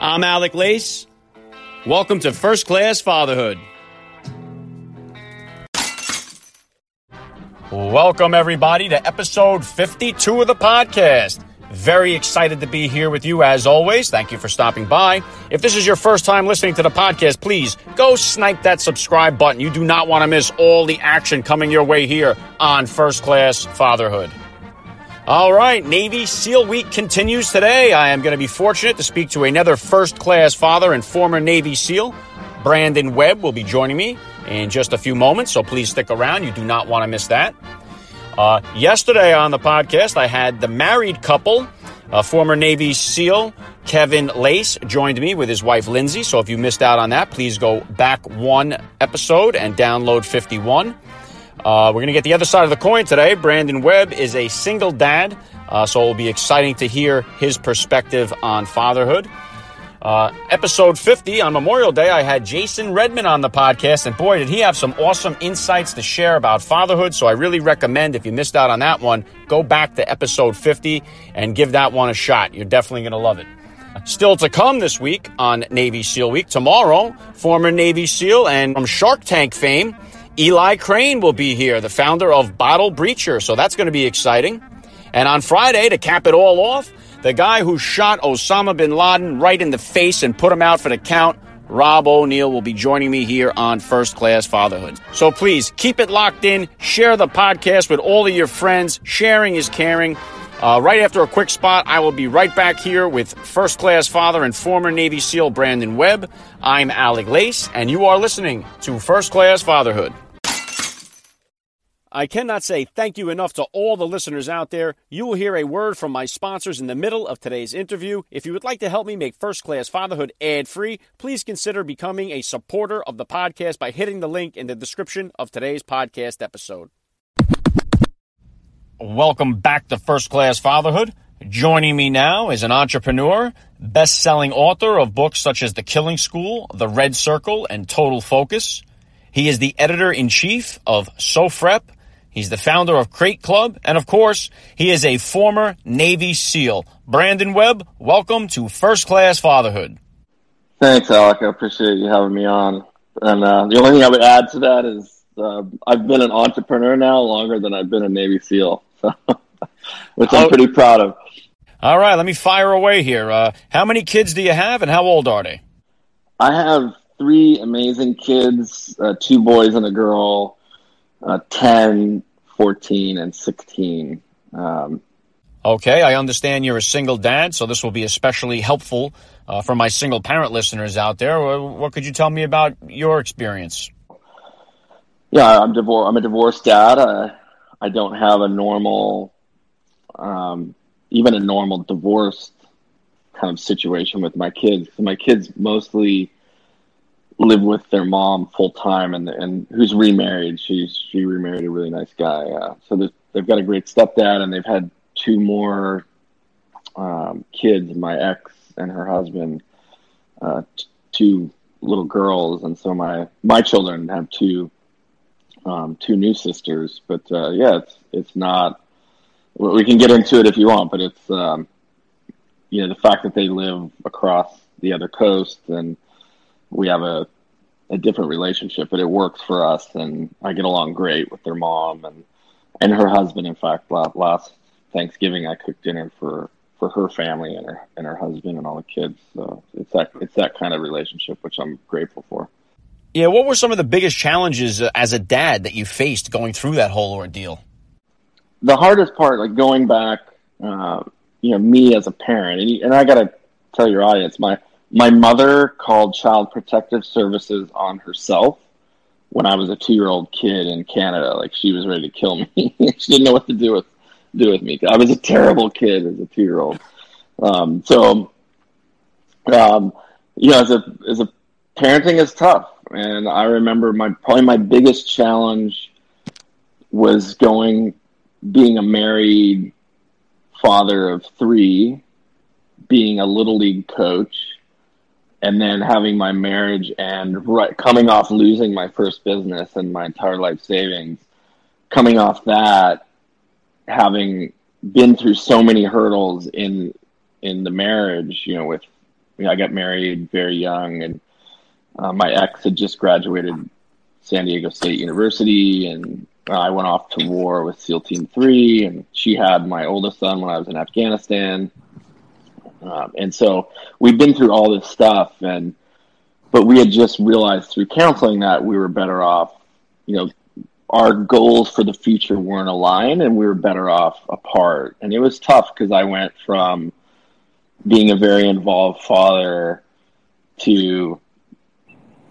I'm Alec Lace. Welcome to First Class Fatherhood. Welcome, everybody, to episode 52 of the podcast. Very excited to be here with you as always. Thank you for stopping by. If this is your first time listening to the podcast, please go snipe that subscribe button. You do not want to miss all the action coming your way here on First Class Fatherhood. All right, Navy SEAL Week continues today. I am going to be fortunate to speak to another first class father and former Navy SEAL. Brandon Webb will be joining me in just a few moments, so please stick around. You do not want to miss that. Uh, yesterday on the podcast, I had the married couple, uh, former Navy SEAL Kevin Lacz joined me with his wife Lindsay. So if you missed out on that, please go back one episode and download 51. Uh, we're going to get the other side of the coin today. Brandon Webb is a single dad, uh, so it'll be exciting to hear his perspective on fatherhood. Uh, episode 50 on Memorial Day, I had Jason Redman on the podcast, and boy, did he have some awesome insights to share about fatherhood. So I really recommend, if you missed out on that one, go back to episode 50 and give that one a shot. You're definitely going to love it. Still to come this week on Navy SEAL Week. Tomorrow, former Navy SEAL and from Shark Tank fame, Eli Crane will be here, the founder of Bottle Breacher. So that's going to be exciting. And on Friday, to cap it all off, the guy who shot Osama bin Laden right in the face and put him out for the count, Rob O'Neill, will be joining me here on First Class Fatherhood. So please keep it locked in. Share the podcast with all of your friends. Sharing is caring. Uh, right after a quick spot, I will be right back here with first class father and former Navy SEAL Brandon Webb. I'm Alec Lace, and you are listening to First Class Fatherhood. I cannot say thank you enough to all the listeners out there. You will hear a word from my sponsors in the middle of today's interview. If you would like to help me make First Class Fatherhood ad free, please consider becoming a supporter of the podcast by hitting the link in the description of today's podcast episode. Welcome back to First Class Fatherhood. Joining me now is an entrepreneur, best selling author of books such as The Killing School, The Red Circle, and Total Focus. He is the editor in chief of SOFREP He's the founder of Crate Club, and of course, he is a former Navy SEAL. Brandon Webb, welcome to First Class Fatherhood. Thanks, Alec. I appreciate you having me on. And uh, the only thing I would add to that is uh, I've been an entrepreneur now longer than I've been a Navy SEAL, so, which I'm oh. pretty proud of. All right, let me fire away here. Uh, how many kids do you have, and how old are they? I have three amazing kids, uh, two boys and a girl uh, 10, 14, and 16. Um, okay, I understand you're a single dad, so this will be especially helpful uh, for my single parent listeners out there. What could you tell me about your experience? Yeah, I'm divor- I'm a divorced dad. Uh, I don't have a normal, um, even a normal divorced kind of situation with my kids. My kids mostly live with their mom full time and and who's remarried. She's she remarried a really nice guy. Uh, so they've got a great stepdad, and they've had two more um, kids. My ex and her husband, uh, t- two little girls, and so my my children have two um, two new sisters. But uh, yeah, it's it's not. We can get into it if you want, but it's um, you know the fact that they live across the other coast and we have a a different relationship, but it works for us, and I get along great with their mom and and her husband. In fact, last Thanksgiving, I cooked dinner for for her family and her and her husband and all the kids. So it's that it's that kind of relationship which I'm grateful for. Yeah, what were some of the biggest challenges uh, as a dad that you faced going through that whole ordeal? The hardest part, like going back, uh, you know, me as a parent, and, and I got to tell your audience, my my mother called Child Protective Services on herself when I was a two year old kid in Canada. Like she was ready to kill me. she didn't know what to do with do with me. I was a terrible kid as a two year old. Um, so, um, you know, as a as a parenting is tough, and I remember my probably my biggest challenge was going being a married father of three, being a little league coach and then having my marriage and right, coming off losing my first business and my entire life savings, coming off that, having been through so many hurdles in in the marriage, you know, with you know, I got married very young, and uh, my ex had just graduated San Diego State University, and I went off to war with SEAL Team Three, and she had my oldest son when I was in Afghanistan, um, and so we've been through all this stuff, and but we had just realized through counseling that we were better off, you know, our goals for the future weren't aligned, and we were better off apart, and it was tough because I went from being a very involved father to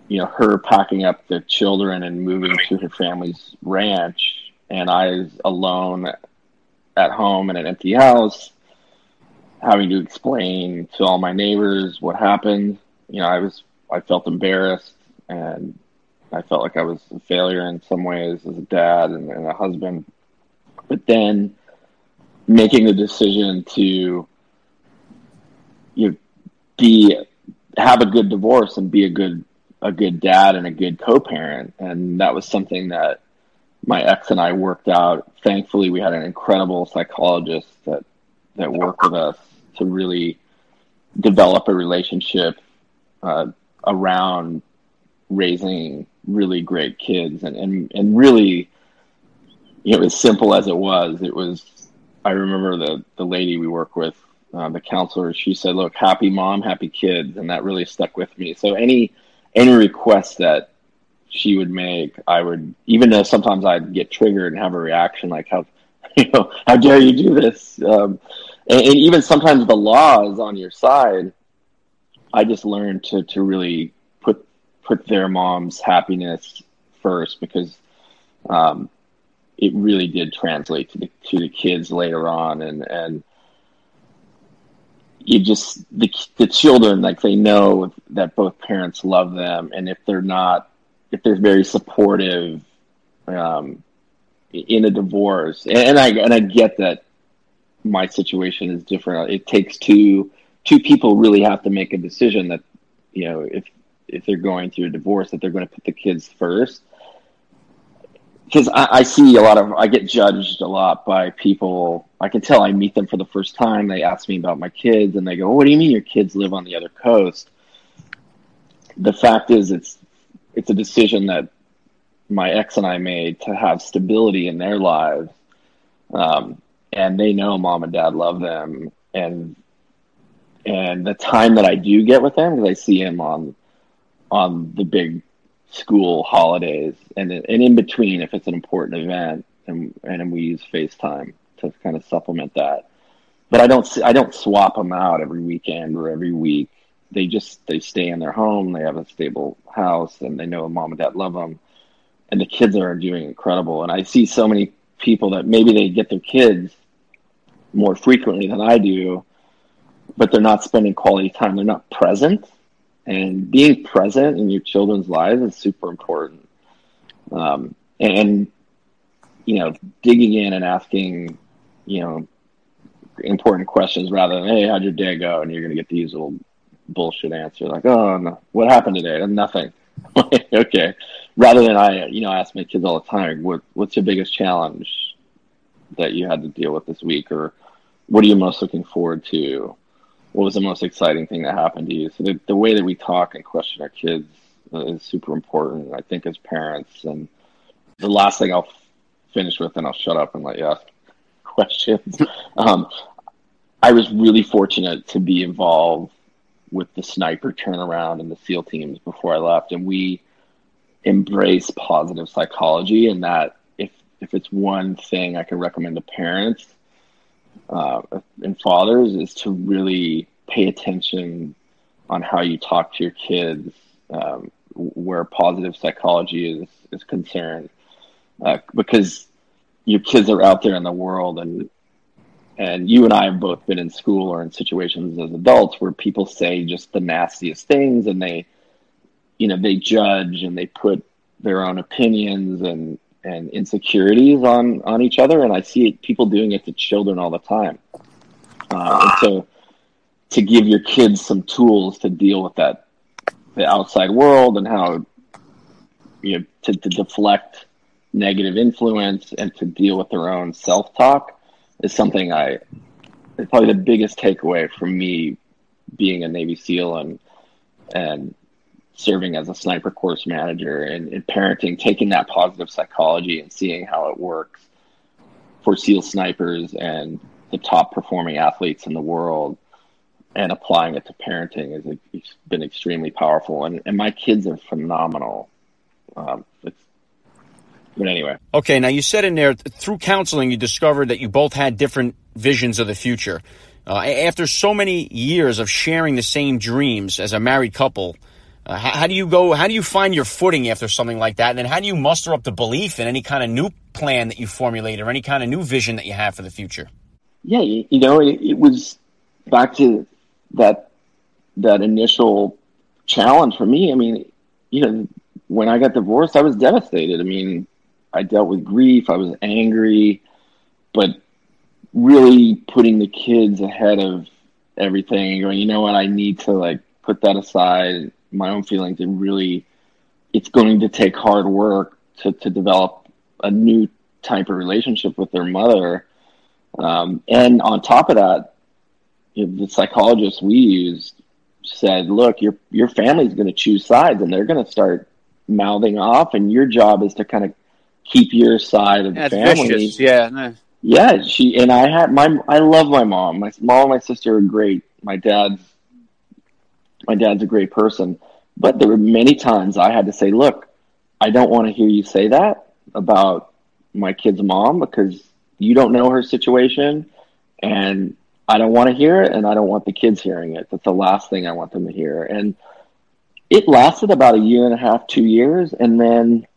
you know her packing up the children and moving to her family's ranch and i was alone at home in an empty house having to explain to all my neighbors what happened. You know i was i felt embarrassed and i felt like i was a failure in some ways as a dad and, and a husband. But then making the decision to you know, be have a good divorce and be a good a good dad and a good co-parent. And that was something that my ex and I worked out. Thankfully we had an incredible psychologist that that worked with us to really develop a relationship uh, around raising really great kids and, and and really you know as simple as it was it was I remember the the lady we work with uh, the counselor, she said, "Look, happy mom, happy kids," and that really stuck with me. So any any request that she would make, I would, even though sometimes I'd get triggered and have a reaction like, "How, you know, how dare you do this?" Um, and, and even sometimes the law is on your side. I just learned to to really put put their mom's happiness first because um, it really did translate to the to the kids later on, and and you just the the children like they know that both parents love them, and if they're not, if they're very supportive, um, in a divorce, and, and I and I get that my situation is different. It takes two two people really have to make a decision that you know if if they're going through a divorce that they're going to put the kids first because I, I, see a lot of I get judged a lot by people. I can tell I meet them for the first time. They ask me about my kids, and they go, "What do you mean your kids live on the other coast?" The fact is, it's it's a decision that my ex and I made to have stability in their lives, um, and they know mom and dad love them, and and the time that I do get with them, because I see him on on the big school holidays and and in between if it's an important event and and we use FaceTime to kind of supplement that. But I don't I don't swap them out every weekend or every week. They just they stay in their home. They have a stable house and they know mom and dad love them. And the kids are doing incredible. And I see so many people that maybe they get their kids more frequently than I do, but they're not spending quality time. They're not present and being present in your children's lives is super important. Um, and, you know, digging in and asking, you know, important questions rather than, hey, how'd your day go? And you're going to get the usual bullshit answer like, oh, no, what happened today? Nothing. okay. Rather than I, you know, ask my kids all the time, what, what's your biggest challenge that you had to deal with this week? Or what are you most looking forward to? what was the most exciting thing that happened to you? So the, the way that we talk and question our kids is super important, I think, as parents. And the last thing I'll finish with, and I'll shut up and let you ask questions. um, I was really fortunate to be involved with the sniper turnaround and the SEAL teams before I left, and we embrace positive psychology. And that if if it's one thing I can recommend to parents, uh, and fathers is to really pay attention on how you talk to your kids, um, where positive psychology is is concerned, uh, because your kids are out there in the world and and you and I have both been in school or in situations as adults where people say just the nastiest things and they you know they judge and they put their own opinions and and insecurities on on each other, and I see people doing it to children all the time. Uh, so, to give your kids some tools to deal with that, the outside world, and how you know to, to deflect negative influence and to deal with their own self talk is something I it's probably the biggest takeaway from me being a Navy SEAL and and serving as a sniper course manager and, and parenting, taking that positive psychology and seeing how it works for SEAL snipers and the top performing athletes in the world and applying it to parenting has been extremely powerful. And, and my kids are phenomenal. Um, but anyway. Okay, now you said in there through counseling, you discovered that you both had different visions of the future. Uh, after so many years of sharing the same dreams as a married couple, uh, how, how, do you go? How do you find your footing after something like that? And then how do you muster up the belief in any kind of new plan that you formulate or any kind of new vision that you have for the future? Yeah, you, know, it, it was back to that that initial challenge for me. I mean, you know, when I got divorced, I was devastated. I mean, I dealt with grief. I was angry, but really putting the kids ahead of everything and going, you know what, I need to like put that aside, my own feelings, and really, it's going to take hard work to, to develop a new type of relationship with their mother. Um, and on top of that, you know, the psychologist we used said, look, your your family's going to choose sides, and they're going to start mouthing off, and your job is to kind of keep your side of the That's family. Vicious. Yeah, no. Yeah, she and I had my I love my mom. My mom and my sister are great. My dad's my dad's a great person. But there were many times I had to say, look, I don't want to hear you say that about my kid's mom because you don't know her situation and I don't want to hear it and I don't want the kids hearing it. That's the last thing I want them to hear. And it lasted about a year and a half, two years, and then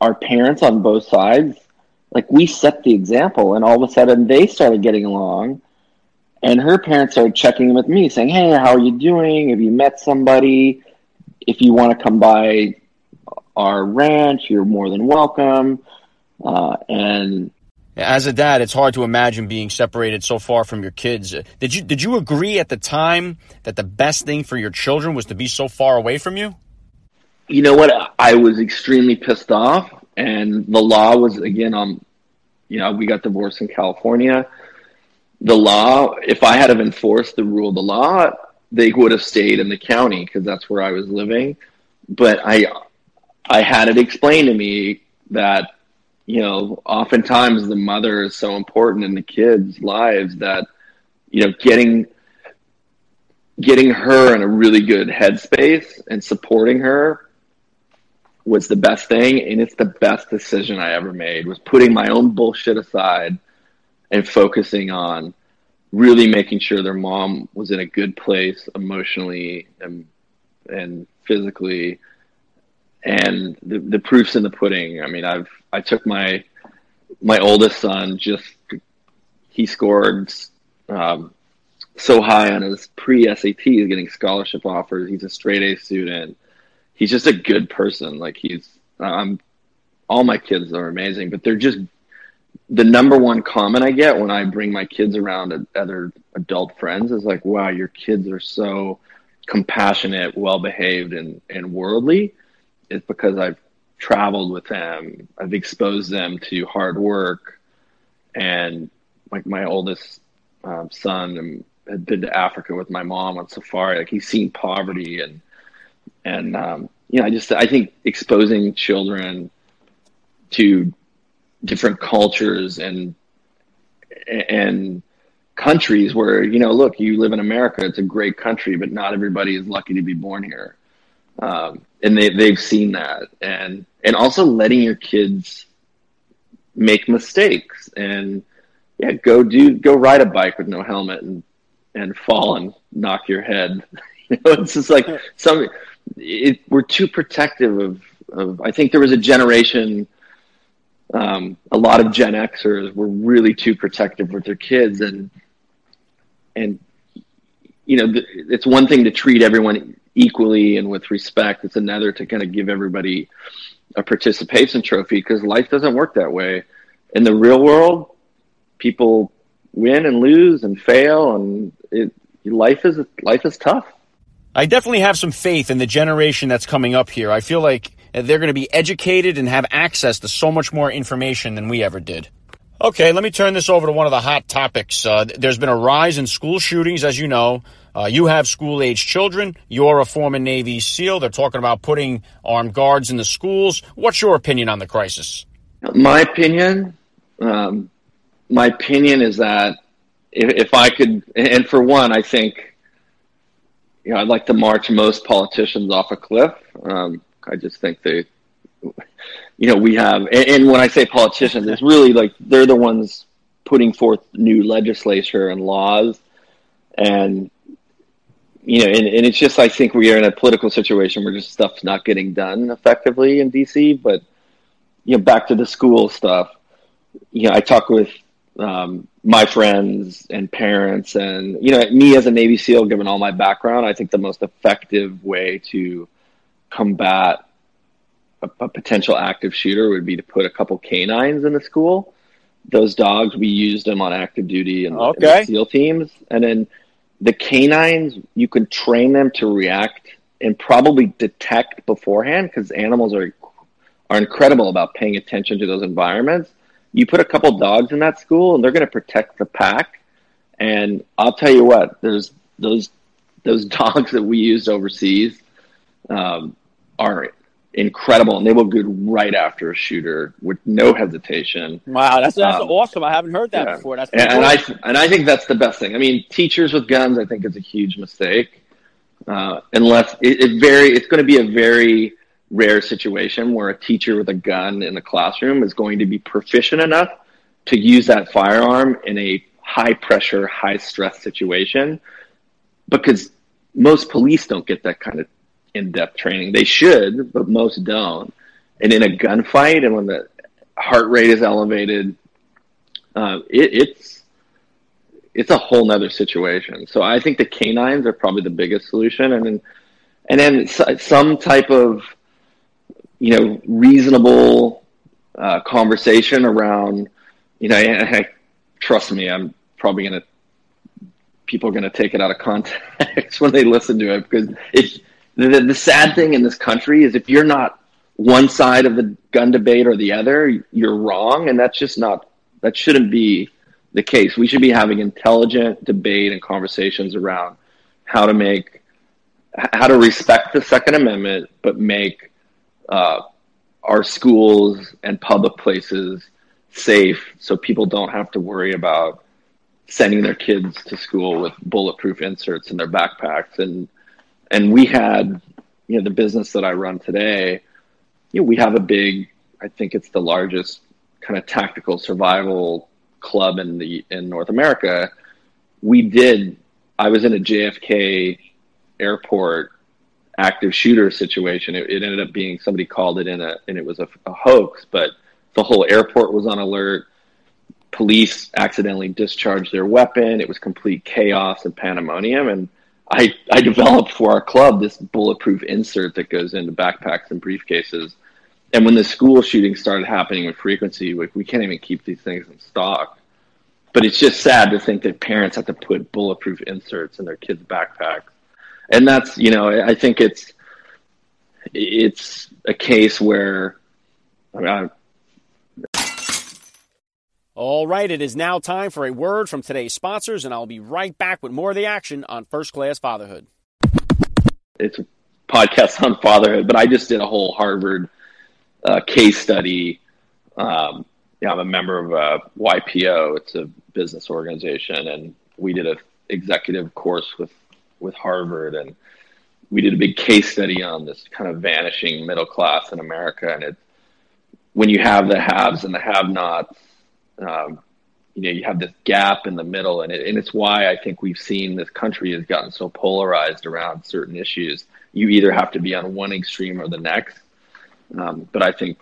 our parents on both sides like we set the example and all of a sudden they started getting along and her parents started checking in with me saying hey how are you doing have you met somebody if you want to come by our ranch you're more than welcome uh, and as a dad, it's hard to imagine being separated so far from your kids. Did you did you agree at the time that the best thing for your children was to be so far away from you? You know what? I was extremely pissed off and the law was again on um, you know we got divorced in california the law if i had have enforced the rule of the law they would have stayed in the county because that's where i was living. But i i had it explained to me that you know oftentimes the mother is so important in the kids lives that you know getting getting her in a really good headspace and supporting her was the best thing. And it's the best decision I ever made was putting my own bullshit aside and focusing on really making sure their mom was in a good place emotionally and and physically and the, the proof's in the pudding. I mean, I've I took my my oldest son just he scored um, so high on his pre SAT, he's getting scholarship offers. He's a straight A student he's just a good person. Like he's, um, all my kids are amazing, but they're just the number one comment I get when I bring my kids around other adult friends is like, wow, your kids are so compassionate, well behaved, and, and worldly. It's because I've traveled with them, I've exposed them to hard work, and like my oldest um, son had been to Africa with my mom on safari. Like he's seen poverty and and um, you know, I just I think exposing children to different cultures and and countries where you know, look, you live in America; it's a great country, but not everybody is lucky to be born here, um, and they they've seen that, and and also letting your kids make mistakes and yeah, go do go ride a bike with no helmet and and fall and knock your head. you know, it's just like some it, we're too protective of, of. I think there was a generation. Um, a lot of Gen Xers were really too protective with their kids, and and you know, it's one thing to treat everyone equally and with respect. It's another to kind of give everybody a participation trophy because life doesn't work that way. In the real world, people win and lose and fail, and it, life is life is tough. I definitely have some faith in the generation that's coming up here. I feel like they're going to be educated and have access to so much more information than we ever did. Okay, let me turn this over to one of the hot topics. Uh, there's been a rise in school shootings, as you know. Uh, you have school age children. You're a former Navy SEAL. They're talking about putting armed guards in the schools. What's your opinion on the crisis? My opinion, um, my opinion is that if, if I could, and for one, I think, you know, I'd like to march most politicians off a cliff. Um, I just think they you know, we have, and, and when I say politicians, it's really like they're the ones putting forth new legislature and laws, and you know, and, and it's just I think we are in a political situation where just stuff's not getting done effectively in DC. But you know, back to the school stuff, you know, I talk with um, my friends and parents, and you know, me as a Navy SEAL, given all my background, I think the most effective way to combat a, a, potential active shooter would be to put a couple canines in the school. Those dogs, we used them on active duty and, okay. and SEAL teams. And then the canines, you can train them to react and probably detect beforehand because animals are are incredible about paying attention to those environments. You put a couple dogs in that school, and they're going to protect the pack. And I'll tell you what, there's those those dogs that we used overseas um, are incredible, and they will go right after a shooter with no hesitation. Wow, that's that's um, awesome. I haven't heard that yeah. before. That's and, and, I and I think that's the best thing. I mean, teachers with guns, I think, is a huge mistake. Uh, unless it, it very, it's going to be a very rare situation where a teacher with a gun in the classroom is going to be proficient enough to use that firearm in a high pressure, high stress situation, because most police don't get that kind of in-depth training. They should, but most don't. And in a gunfight, and when the heart rate is elevated, uh, it, it's it's a whole nother situation. So I think the canines are probably the biggest solution, and then and then some type of you know reasonable uh, conversation around you know. I, I, trust me, I'm probably gonna people are gonna take it out of context when they listen to it because it's the, the sad thing in this country is if you're not one side of the gun debate or the other, you're wrong, and that's just not that shouldn't be the case. We should be having intelligent debate and conversations around how to make how to respect the Second Amendment, but make uh, our schools and public places safe, so people don't have to worry about sending their kids to school with bulletproof inserts in their backpacks and and we had, you know, the business that I run today, you know, we have a big, I think it's the largest kind of tactical survival club in the in North America. We did. I was in a JFK airport active shooter situation. It, it ended up being somebody called it in a and it was a, a hoax, but the whole airport was on alert. Police accidentally discharged their weapon. It was complete chaos and pandemonium, and I, I developed for our club this bulletproof insert that goes into backpacks and briefcases. And when the school shootings started happening with frequency, we can't even keep these things in stock. But it's just sad to think that parents have to put bulletproof inserts in their kids' backpacks. And that's, you know, I think it's it's a case where I mean, all right, it is now time for a word from today's sponsors, and I'll be right back with more of the action on First Class Fatherhood. It's a podcast on fatherhood, but I just did a whole Harvard uh, case study. Um, yeah, I'm a member of uh, YPO. It's a business organization, and we did an executive course with with Harvard, and we did a big case study on this kind of vanishing middle class in America. And it, when you have the haves and the have-nots, um, you know, you have this gap in the middle, and, it, and it's why I think we've seen this country has gotten so polarized around certain issues. You either have to be on one extreme or the next. Um, but I think,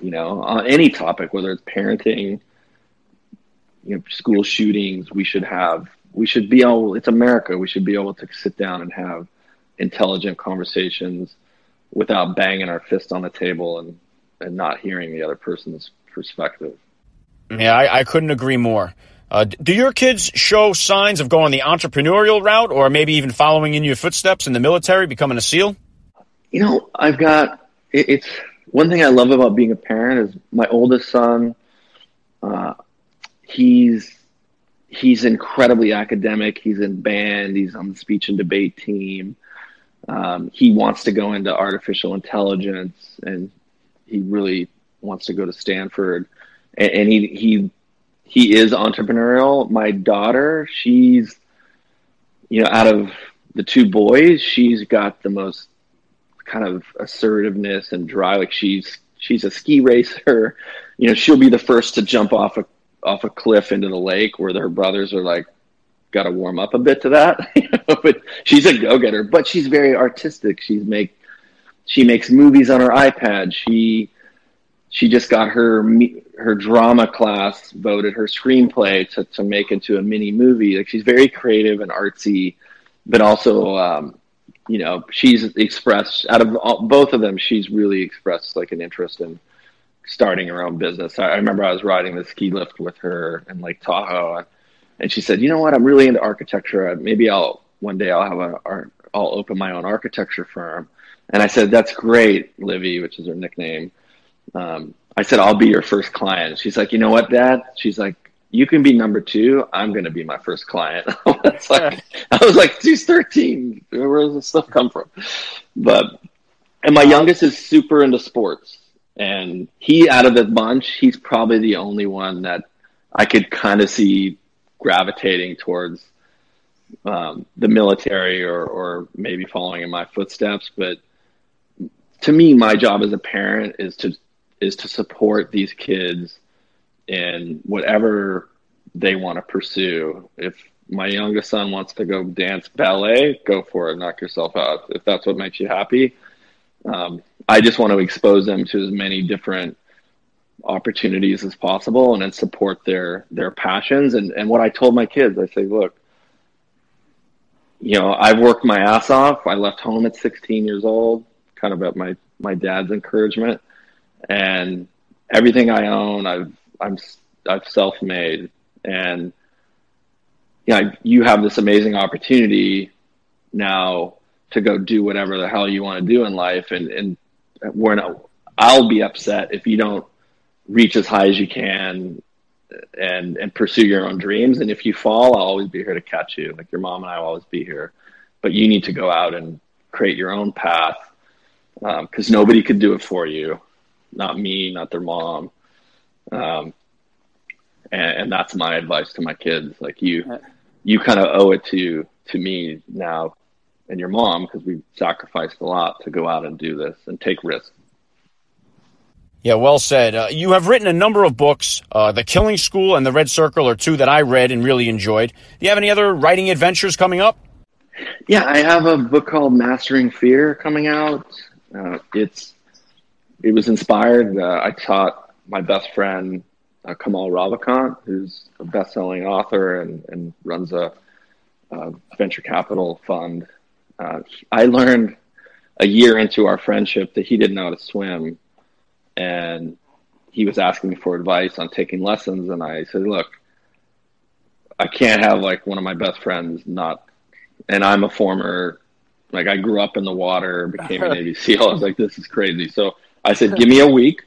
you know, on any topic, whether it's parenting, you know, school shootings, we should have, we should be able, it's America, we should be able to sit down and have intelligent conversations without banging our fist on the table and, and not hearing the other person's perspective. Yeah, I, I couldn't agree more. Uh, do your kids show signs of going the entrepreneurial route or maybe even following in your footsteps in the military, becoming a SEAL? You know, I've got it, it's one thing I love about being a parent is my oldest son. Uh, he's he's incredibly academic. He's in band. He's on the speech and debate team. Um, he wants to go into artificial intelligence, and he really wants to go to Stanford. And, and he he he is entrepreneurial. My daughter, she's you know out of the two boys, she's got the most kind of assertiveness and drive. Like she's she's a ski racer. You know, she'll be the first to jump off a off a cliff into the lake where her brothers are like got to warm up a bit to that. but she's a go getter. But she's very artistic. She's make she makes movies on her iPad. She she just got her her drama class voted her screenplay to to make into a mini movie. Like she's very creative and artsy, but also. Um, you know, she's expressed out of all, both of them. She's really expressed like an interest in starting her own business. I, I remember I was riding the ski lift with her in Lake Tahoe, and she said, "You know what? I'm really into architecture. Maybe I'll one day I'll have a I'll open my own architecture firm." And I said, "That's great, Livy," which is her nickname. Um, I said, "I'll be your first client." She's like, "You know what, Dad?" She's like, "You can be number two. I'm going to be my first client." like, I was like, "She's 13. Where does this stuff come from?" But and my youngest is super into sports. And he, out of the bunch, he's probably the only one that I could kind of see gravitating towards um, the military or, or maybe following in my footsteps. But to me, my job as a parent is to is to support these kids in whatever they want to pursue. If my youngest son wants to go dance ballet, go for it. Knock yourself out if that's what makes you happy. Um, I just want to expose them to as many different opportunities as possible and then support their their passions and and what I told my kids I say look you know I've worked my ass off I left home at 16 years old kind of at my my dad's encouragement and everything I own I've I'm I've self-made. And you know you have this amazing opportunity now to go do whatever the hell you want to do in life. And and we're not I'll be upset if you don't reach as high as you can and and pursue your own dreams. And if you fall I'll always be here to catch you. Like your mom and I will always be here. But you need to go out and create your own path because um, nobody could do it for you not me not their mom um, and, and that's my advice to my kids like you you kind of owe it to to me now and your mom because we sacrificed a lot to go out and do this and take risks. Yeah, well said. Uh, you have written a number of books. Uh, the Killing School and The Red Circle are two that I read and really enjoyed. Do you have any other writing adventures coming up? Yeah, I have a book called Mastering Fear coming out. Uh, it's it was inspired. Uh, I taught my best friend uh, Kamal Ravikant, who's a best-selling author and, and runs a, a venture capital fund uh, I learned a year into our friendship that he didn't know how to swim, and he was asking me for advice on taking lessons, and I said, "Look, I can't have like one of my best friends not." And I'm a former, like I grew up in the water, became a Navy SEAL. I was like, "This is crazy." So I said, "Give me a week."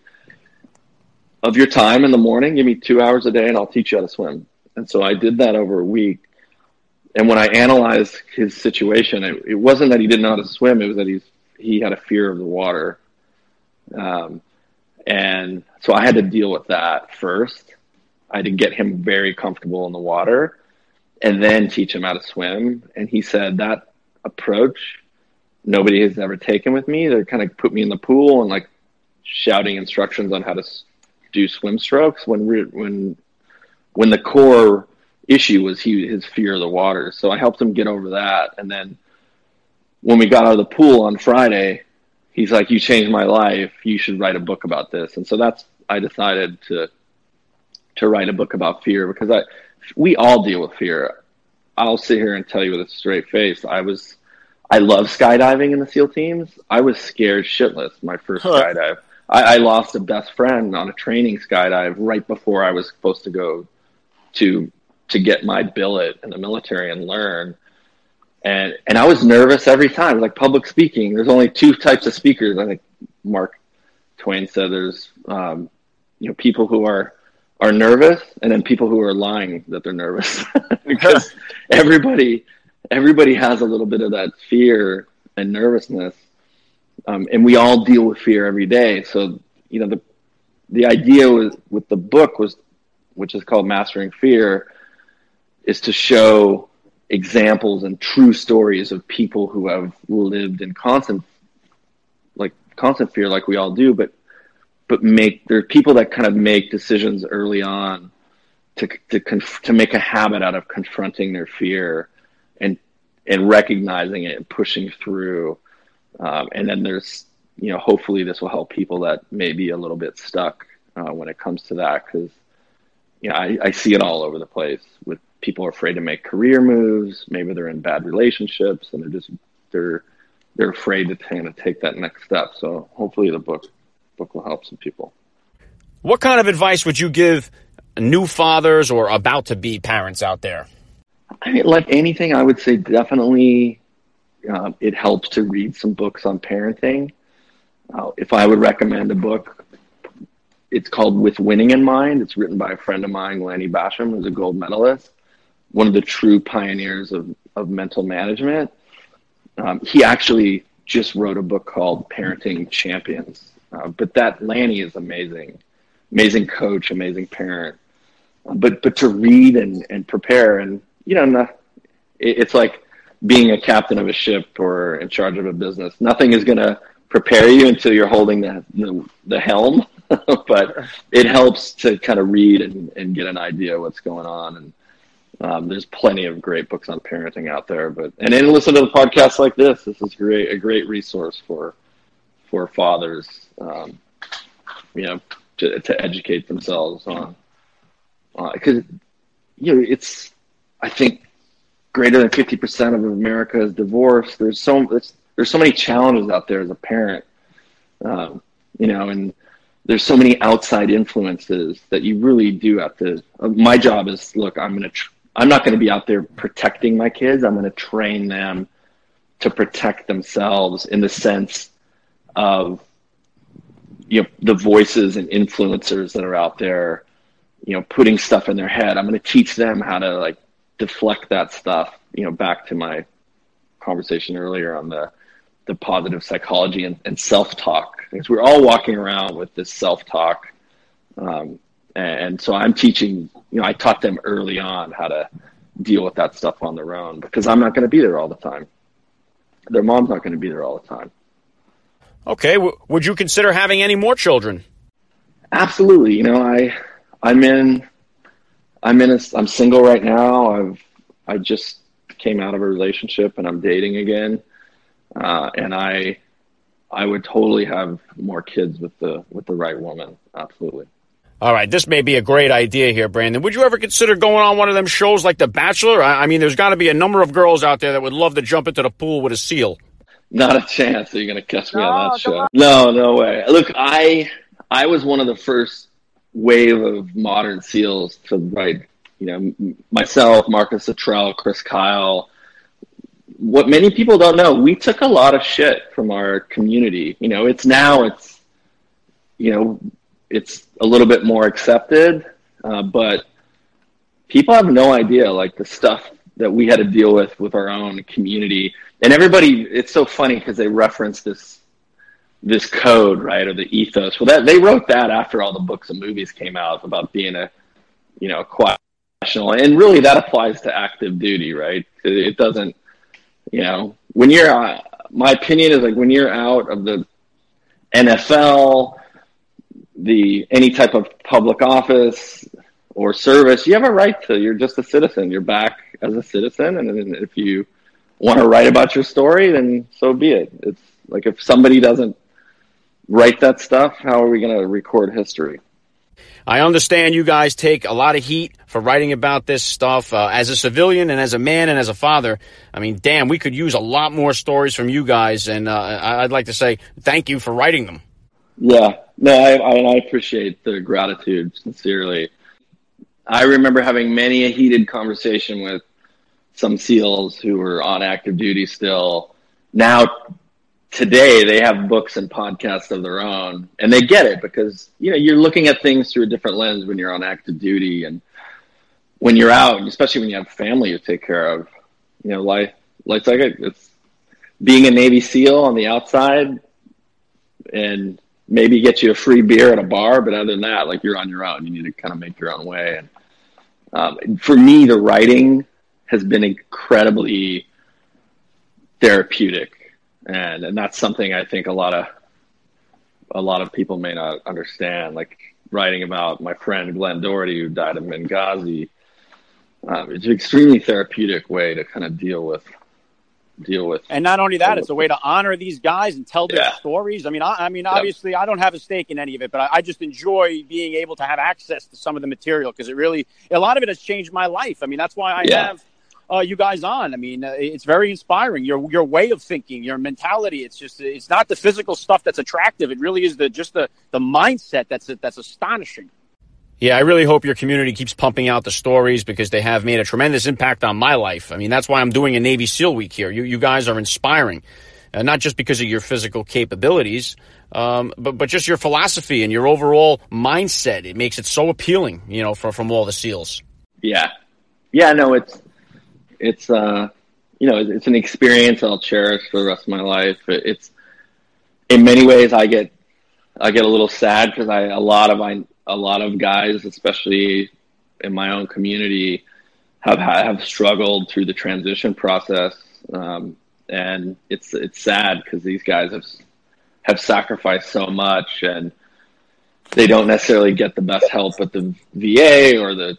Of your time in the morning, give me two hours a day, and I'll teach you how to swim. And so I did that over a week, and when I analyzed his situation, it, it, wasn't that he didn't know how to swim; it was that he's he had a fear of the water, um, and so I had to deal with that first. I had to get him very comfortable in the water, and then teach him how to swim. And he said that approach nobody has ever taken with me. They kind of put me in the pool and like shouting instructions on how to do swim strokes when when when the core issue was he his fear of the water. So I helped him get over that. And then when we got out of the pool on Friday, he's like, "You changed my life. You should write a book about this." And so that's I decided to to write a book about fear because I we all deal with fear. I'll sit here and tell you with a straight face, I was I love skydiving in the SEAL teams. I was scared shitless my first huh. skydive. I, I lost a best friend on a training skydive right before I was supposed to go to to get my billet in the military and learn. And and I was nervous every time, like public speaking. There's only two types of speakers. I think Mark Twain said there's um, you know people who are are nervous, and then people who are lying that they're nervous because everybody everybody has a little bit of that fear and nervousness, um, and we all deal with fear every day. So you know the the idea was with the book was, which is called Mastering Fear, is to show examples and true stories of people who have lived in constant like constant fear like we all do but but make there are people that kind of make decisions early on to to conf- to make a habit out of confronting their fear and and recognizing it and pushing through um, and then there's you know hopefully this will help people that may be a little bit stuck uh, when it comes to that because you know I, I see it all over the place with people are afraid to make career moves. Maybe they're in bad relationships and they're just they're they're afraid to kind of take that next step. So hopefully the book book will help some people. What kind of advice would you give new fathers or about to be parents out there? I mean, like anything, I would say definitely uh, it helps to read some books on parenting. Uh, if I would recommend a book, it's called With Winning in Mind. It's written by a friend of mine, Lanny Bassham, who's a gold medalist one of the true pioneers of, of mental management. Um, he actually just wrote a book called Parenting Champions. Uh, but that Lanny is amazing, amazing coach, amazing parent. Uh, but but to read and, and prepare and you know it, it's like being a captain of a ship or in charge of a business. Nothing is going to prepare you until you're holding the the, the helm. but it helps to kind of read and, and get an idea what's going on and um, there's plenty of great books on parenting out there, but and then listen to the podcast like this. This is great, a great resource for for fathers, um, you know, to, to educate themselves on because you know it's I think greater than fifty percent of America is divorced. There's so there's so many challenges out there as a parent, um, you know, and there's so many outside influences that you really do have to. Uh, my job is look, I'm to tr- I'm not going to be out there protecting my kids. I'm going to train them to protect themselves in the sense of you know the voices and influencers that are out there, you know, putting stuff in their head. I'm going to teach them how to like deflect that stuff, you know, back to my conversation earlier on the the positive psychology and, and self talk. Because we're all walking around with this self talk um, and so I'm teaching, you know, I taught them early on how to deal with that stuff on their own because I'm not going to be there all the time. Their mom's not going to be there all the time. Okay. W- would you consider having any more children? Absolutely. You know, I, I'm in, I'm in a, I'm single right now. I've, I just came out of a relationship and I'm dating again. Uh, and I, I would totally have more kids with the, with the right woman. Absolutely. All right, this may be a great idea here, Brandon. Would you ever consider going on one of them shows like The Bachelor? I, I mean, there's got to be a number of girls out there that would love to jump into the pool with a seal. Not a chance Are you're going to catch me no, on that show. On. No, no way. Look, I I was one of the first wave of modern seals to write. You know, myself, Marcus Luttrell, Chris Kyle. What many people don't know, we took a lot of shit from our community. You know, it's now it's you know it's a little bit more accepted, uh, but people have no idea like the stuff that we had to deal with with our own community. And everybody, it's so funny because they reference this this code, right, or the ethos. Well, that they wrote that after all the books and movies came out about being a, you know, quiet professional, and really that applies to active duty, right? It doesn't, you know, when you're. Uh, my opinion is like when you're out of the NFL the any type of public office or service, you have a right to. You're just a citizen. You're back as a citizen, and if you want to write about your story, then so be it. It's like if somebody doesn't write that stuff, how are we going to record history? I understand you guys take a lot of heat for writing about this stuff. Uh, as a civilian and as a man and as a father, I mean, damn, we could use a lot more stories from you guys. And uh, I'd like to say thank you for writing them. Yeah, no, I, I, I appreciate the gratitude sincerely. I remember having many a heated conversation with some SEALs who were on active duty still. Now today they have books and podcasts of their own and they get it because you know you're looking at things through a different lens when you're on active duty and when you're out especially when you have family to take care of. You know life life's like it. it's being a navy seal on the outside and maybe get you a free beer at a bar but other than that like you're on your own. You need to kind of make your own way. And um, for me the writing has been incredibly therapeutic and and that's something I think a lot of a lot of people may not understand. Like writing about my friend Glenn Doherty who died in Benghazi, um, it's an extremely therapeutic way to kind of deal with deal with. And not only that, it's a way to honor these guys and tell their yeah. stories. I mean, I, I mean, obviously. I don't have a stake in any of it, but I, I, just enjoy being able to have access to some of the material because it really, a lot of it has changed my life. I mean, that's why I yeah. have uh, you guys on. I mean, uh, it's very inspiring. Your your way of thinking, your mentality. It's just it's not the physical stuff that's attractive. It really is the just the the mindset that's that's astonishing. Yeah, I really hope your community keeps pumping out the stories because they have made a tremendous impact on my life. I mean, that's why I'm doing a Navy SEAL week here. You you guys are inspiring, uh, not just because of your physical capabilities. Um, but but just your philosophy and your overall mindset. It makes it so appealing, you know, from from all the SEALs. Yeah, yeah. No, it's it's uh, you know, it's an experience I'll cherish for the rest of my life. It's in many ways I get I get a little sad because I a lot of I a lot of guys, especially in my own community, have have struggled through the transition process, um, and it's it's sad because these guys have have sacrificed so much and they don't necessarily get the best help at the VA or the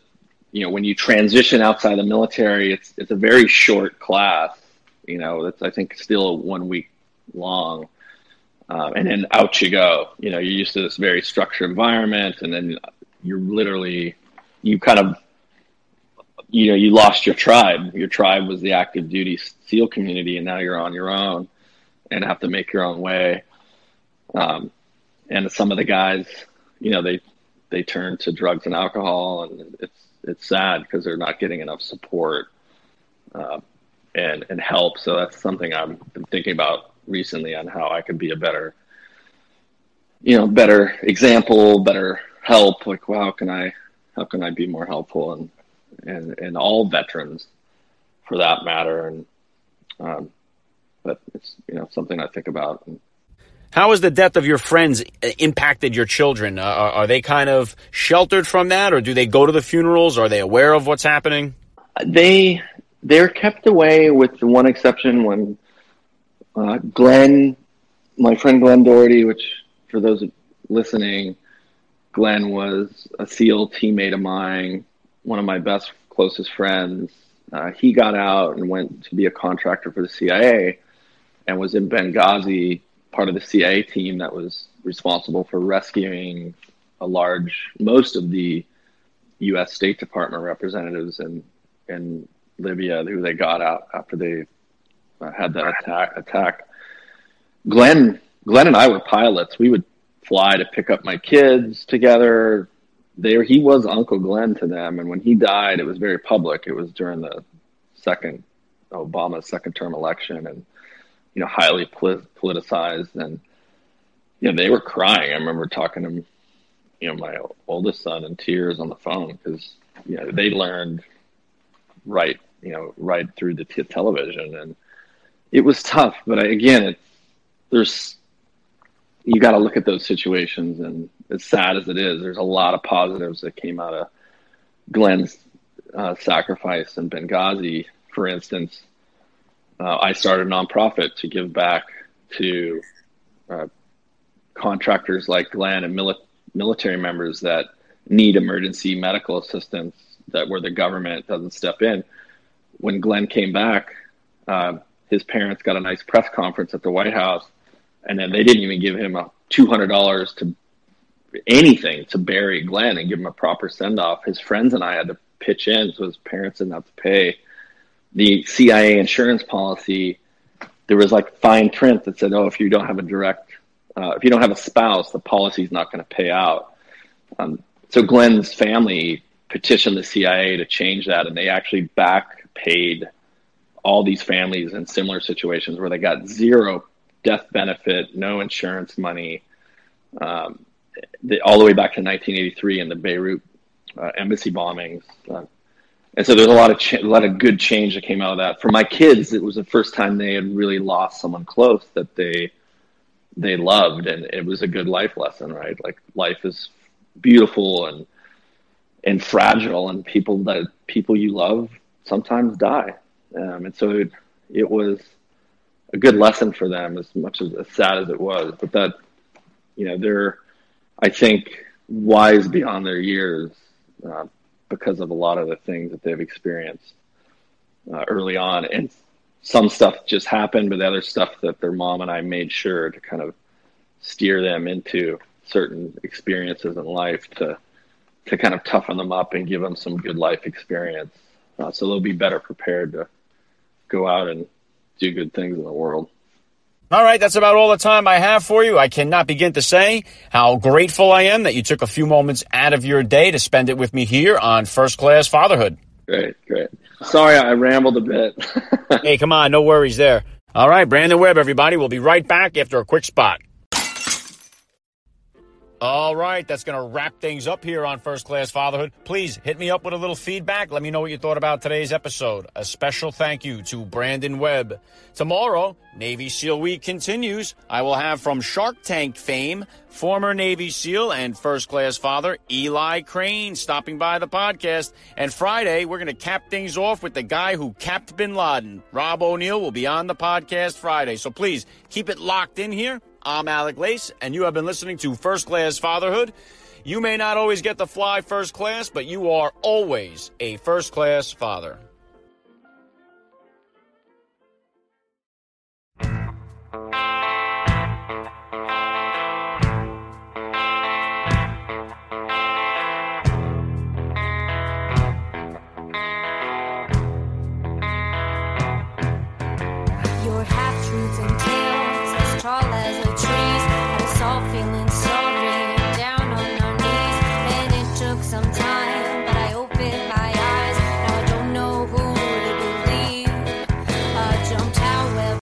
you know, when you transition outside the military, it's it's a very short class. You know, it's I think still one week long, um, and then out you go. You know, you're used to this very structured environment, and then you're literally you kind of you know you lost your tribe. Your tribe was the active duty SEAL community, and now you're on your own and have to make your own way. Um, and some of the guys, you know, they they turn to drugs and alcohol, and it's it's sad because they're not getting enough support uh, and and help. So that's something I've been thinking about recently on how I could be a better, you know, better example, better help. Like, well, how can I how can I be more helpful and and and all veterans for that matter and um, but it's you know something I think about. And, how has the death of your friends uh, impacted your children? Uh, are, are, they kind of sheltered from that, or do they go to the funerals? Are they aware of what's happening? They they're kept away, with one exception. When uh, Glenn, my friend Glenn Doherty, which for those listening, Glenn was a SEAL teammate of mine, one of my best closest friends. Uh, he got out and went to be a contractor for the CIA, and was in Benghazi part of the CIA team that was responsible for rescuing a large, most of the U.S. State Department representatives in in Libya who they got out after they uh, had that attack. Attack. Glenn, Glenn and I were pilots. We would fly to pick up my kids together. There, he was Uncle Glenn to them, and when he died, it was very public. It was during the second Obama's second term election, and you know, highly politicized, and you know, they were crying. I remember talking to, you know, my oldest son in tears on the phone because you know they learned right, you know, right through the t- television, and it was tough. But I, again, it, there's you got to look at those situations, and as sad as it is, there's a lot of positives that came out of Glenn's uh, sacrifice in Benghazi, for instance uh, I started a nonprofit to give back to uh, contractors like Glenn and mili- military members that need emergency medical assistance that where the government doesn't step in. When Glenn came back, uh, his parents got a nice press conference at the White House, and then they didn't even give him a two hundred dollars to anything to bury Glenn and give him a proper send off. His friends and I had to pitch in, so his parents didn't have to pay the CIA insurance policy, there was like fine print that said, "Oh, if you don't have a direct, uh, if you don't have a spouse, the policy is not going to pay out." Um, so Glenn's family petitioned the CIA to change that, and they actually back paid all these families in similar situations where they got zero death benefit, no insurance money, um, the, all the way back to 1983 and the Beirut uh, embassy bombings. Uh, and so there's a lot of a lot of good change that came out of that. For my kids, it was the first time they had really lost someone close that they they loved, and it was a good life lesson, right? Like life is beautiful and and fragile, and people that people you love sometimes die, um, and so it, it was a good lesson for them, as much as, as sad as it was. But that you know they're I think wise beyond their years uh, because of a lot of the things that they've experienced uh, early on. And some stuff just happened, but the other stuff that their mom and I made sure to kind of steer them into certain experiences in life to to kind of toughen them up and give them some good life experience, uh, so they'll be better prepared to go out and do good things in the world. All right, that's about all the time I have for you. I cannot begin to say how grateful I am that you took a few moments out of your day to spend it with me here on First Class Fatherhood. Great, great. Sorry I rambled a bit. hey, come on, no worries there. All right, Brandon Webb, everybody. We'll be right back after a quick spot. All right, that's going to wrap things up here on First Class Fatherhood. Please hit me up with a little feedback. Let me know what you thought about today's episode. A special thank you to Brandon Webb. Tomorrow, Navy SEAL Week continues. I will have from Shark Tank fame, former Navy SEAL and first class father Eli Crane stopping by the podcast. And Friday, we're going to cap things off with the guy who capped bin Laden. Rob O'Neill will be on the podcast Friday. So please keep it locked in here. I'm Alec Lace, and you have been listening to First Class Fatherhood. You may not always get to fly first class, but you are always a first class father.